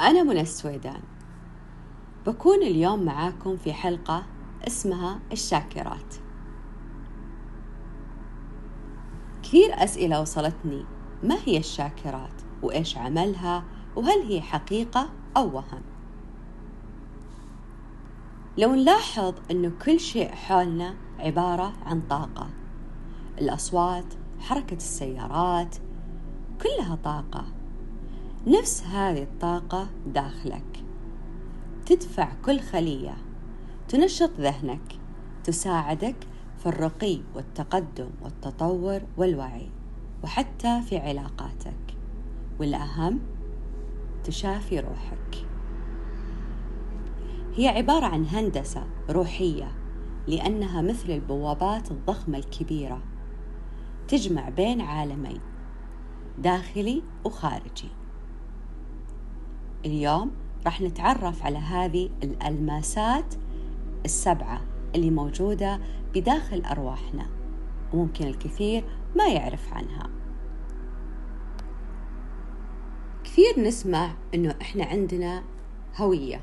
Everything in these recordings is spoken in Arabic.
أنا منى السويدان. بكون اليوم معاكم في حلقة اسمها الشاكرات. كثير أسئلة وصلتني. ما هي الشاكرات؟ وإيش عملها؟ وهل هي حقيقة أو وهم؟ لو نلاحظ أنه كل شيء حولنا عبارة عن طاقة. الأصوات حركة السيارات كلها طاقة. نفس هذه الطاقة داخلك. تدفع كل خلية. تنشط ذهنك. تساعدك في الرقي والتقدم والتطور والوعي وحتى في علاقاتك. والأهم تشافي روحك. هي عبارة عن هندسة روحية لأنها مثل البوابات الضخمة الكبيرة تجمع بين عالمين داخلي وخارجي. اليوم راح نتعرف على هذه الألماسات السبعة اللي موجودة بداخل أرواحنا وممكن الكثير ما يعرف عنها. كثير نسمع إنه إحنا عندنا هوية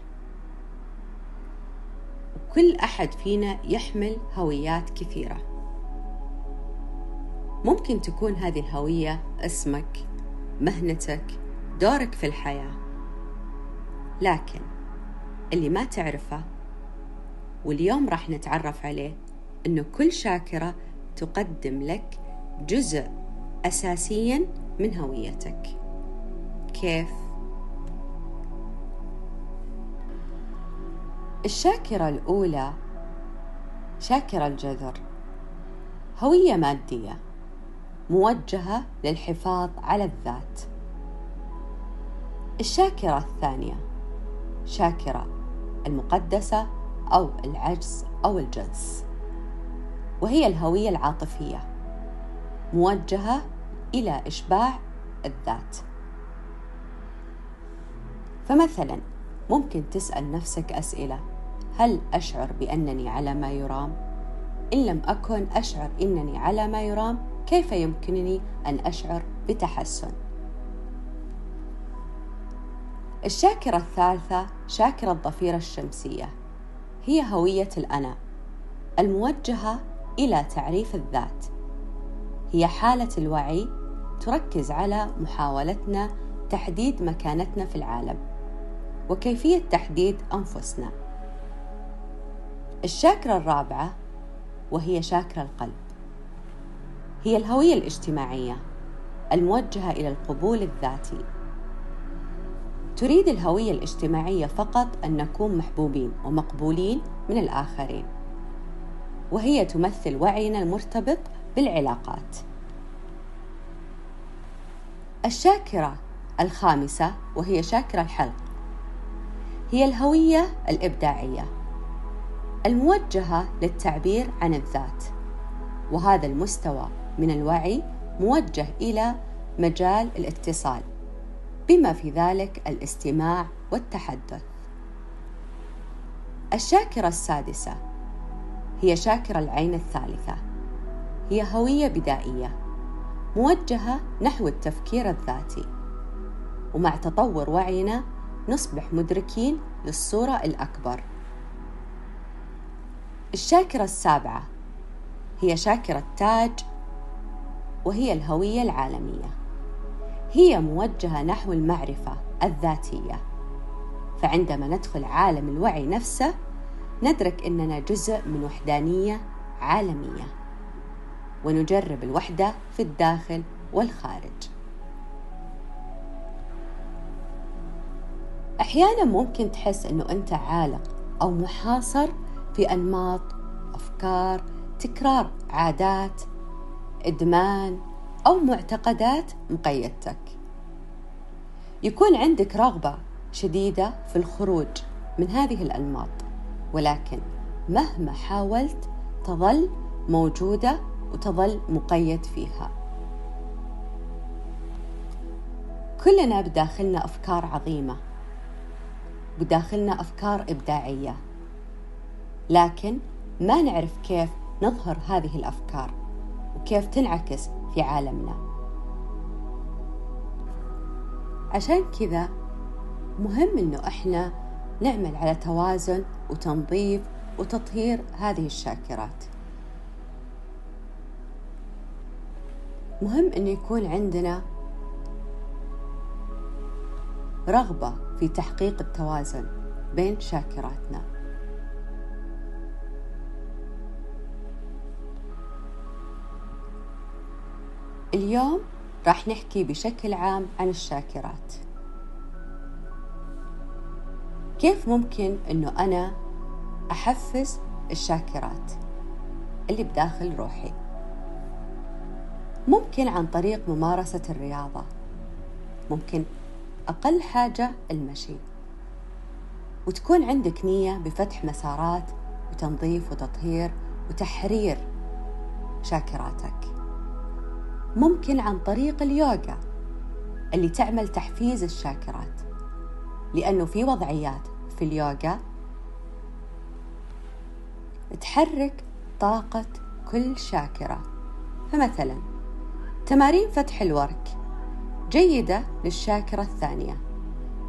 وكل أحد فينا يحمل هويات كثيرة. ممكن تكون هذه الهوية اسمك مهنتك دورك في الحياة. لكن اللي ما تعرفه واليوم راح نتعرف عليه إنه كل شاكرة تقدم لك جزء اساسيا من هويتك. كيف؟ الشاكرة الأولى شاكرة الجذر. هوية مادية موجهة للحفاظ على الذات. الشاكرة الثانية شاكرة المقدسة أو العجز أو الجنس وهي الهوية العاطفية موجهة إلى إشباع الذات فمثلا ممكن تسأل نفسك أسئلة هل أشعر بأنني على ما يرام؟ إن لم أكن أشعر أنني على ما يرام كيف يمكنني أن أشعر بتحسن؟ الشاكرة الثالثة شاكرة الضفيرة الشمسية. هي هوية الأنا الموجهة إلى تعريف الذات. هي حالة الوعي تركز على محاولتنا تحديد مكانتنا في العالم وكيفية تحديد أنفسنا. الشاكرة الرابعة وهي شاكرة القلب. هي الهوية الاجتماعية الموجهة إلى القبول الذاتي. تريد الهوية الاجتماعية فقط أن نكون محبوبين ومقبولين من الآخرين وهي تمثل وعينا المرتبط بالعلاقات. الشاكرة الخامسة وهي شاكرة الحلق هي الهوية الإبداعية الموجهة للتعبير عن الذات وهذا المستوى من الوعي موجه إلى مجال الاتصال. بما في ذلك الاستماع والتحدث. الشاكرة السادسة هي شاكرة العين الثالثة. هي هوية بدائية موجهة نحو التفكير الذاتي. ومع تطور وعينا نصبح مدركين للصورة الأكبر. الشاكرة السابعة هي شاكرة التاج وهي الهوية العالمية. هي موجهة نحو المعرفة الذاتية. فعندما ندخل عالم الوعي نفسه ندرك إننا جزء من وحدانية عالمية. ونجرب الوحدة في الداخل والخارج. أحيانا ممكن تحس إنه أنت عالق أو محاصر في أنماط أفكار تكرار عادات إدمان أو معتقدات مقيدتك. يكون عندك رغبة شديدة في الخروج من هذه الأنماط ولكن مهما حاولت تظل موجودة وتظل مقيد فيها. كلنا بداخلنا أفكار عظيمة بداخلنا أفكار إبداعية لكن ما نعرف كيف نظهر هذه الأفكار. وكيف تنعكس في عالمنا. عشان كذا مهم إنه إحنا نعمل على توازن وتنظيف وتطهير هذه الشاكرات. مهم أن يكون عندنا رغبة في تحقيق التوازن بين شاكراتنا. اليوم راح نحكي بشكل عام عن الشاكرات. كيف ممكن إنه أنا أحفز الشاكرات اللي بداخل روحي؟ ممكن عن طريق ممارسة الرياضة. ممكن أقل حاجة المشي. وتكون عندك نية بفتح مسارات وتنظيف وتطهير وتحرير شاكراتك. ممكن عن طريق اليوغا اللي تعمل تحفيز الشاكرات لأنه في وضعيات في اليوغا تحرك طاقة كل شاكرة. فمثلا تمارين فتح الورك جيدة للشاكرة الثانية.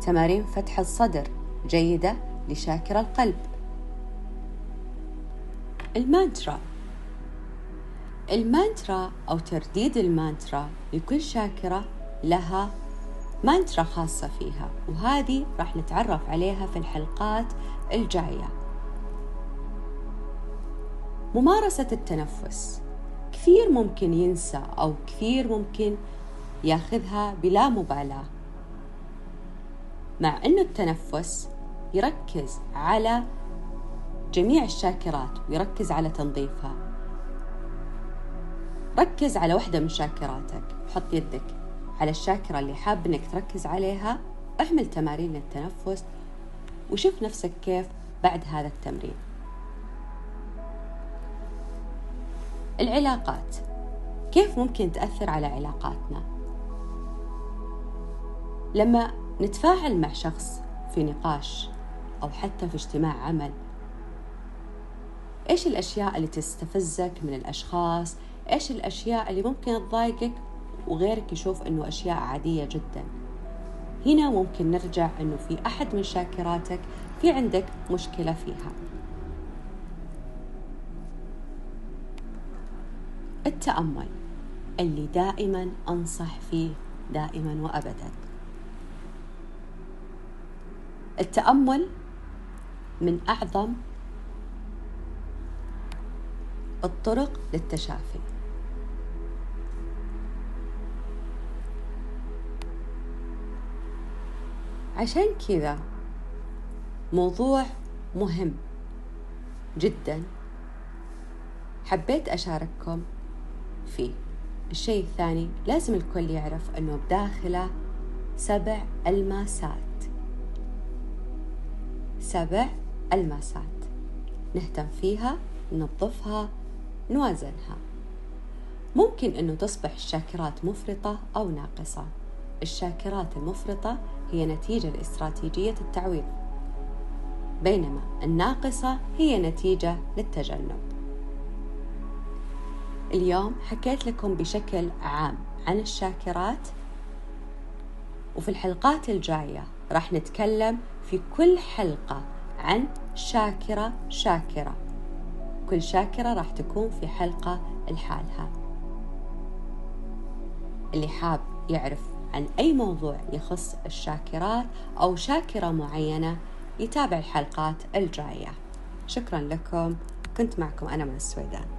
تمارين فتح الصدر جيدة لشاكرة القلب. المانترا المانترا أو ترديد المانترا لكل شاكرة لها مانترا خاصة فيها وهذه راح نتعرف عليها في الحلقات الجاية. ممارسة التنفس. كثير ممكن ينسى أو كثير ممكن ياخذها بلا مبالاة. مع أنه التنفس يركز على جميع الشاكرات ويركز على تنظيفها. ركز على واحدة من شاكراتك. حط يدك على الشاكرة اللي حاب إنك تركز عليها. اعمل تمارين للتنفس وشوف نفسك كيف بعد هذا التمرين. العلاقات. كيف ممكن تأثر على علاقاتنا؟ لما نتفاعل مع شخص في نقاش أو حتى في اجتماع عمل إيش الأشياء اللي تستفزك من الأشخاص؟ إيش الأشياء اللي ممكن تضايقك وغيرك يشوف أنه أشياء عادية جدا؟ هنا ممكن نرجع أنه في أحد من شاكراتك في عندك مشكلة فيها. التأمل اللي دائما أنصح فيه دائما وأبدا. التأمل من أعظم الطرق للتشافي. عشان كذا موضوع مهم جدا حبيت أشارككم فيه. الشيء الثاني لازم الكل يعرف أنه بداخله سبع الماسات. سبع الماسات. نهتم فيها ننظفها نوازنها. ممكن أنه تصبح الشاكرات مفرطة أو ناقصة. الشاكرات المفرطة هي نتيجة لاستراتيجية التعويض بينما الناقصة هي نتيجة للتجنب. اليوم حكيت لكم بشكل عام عن الشاكرات وفي الحلقات الجاية راح نتكلم في كل حلقة عن شاكرة شاكرة. كل شاكرة راح تكون في حلقة لحالها. اللي حاب يعرف عن أي موضوع يخص الشاكرات أو شاكرة معينة يتابع الحلقات الجاية. شكرا لكم. كنت معكم أنا من السويدان.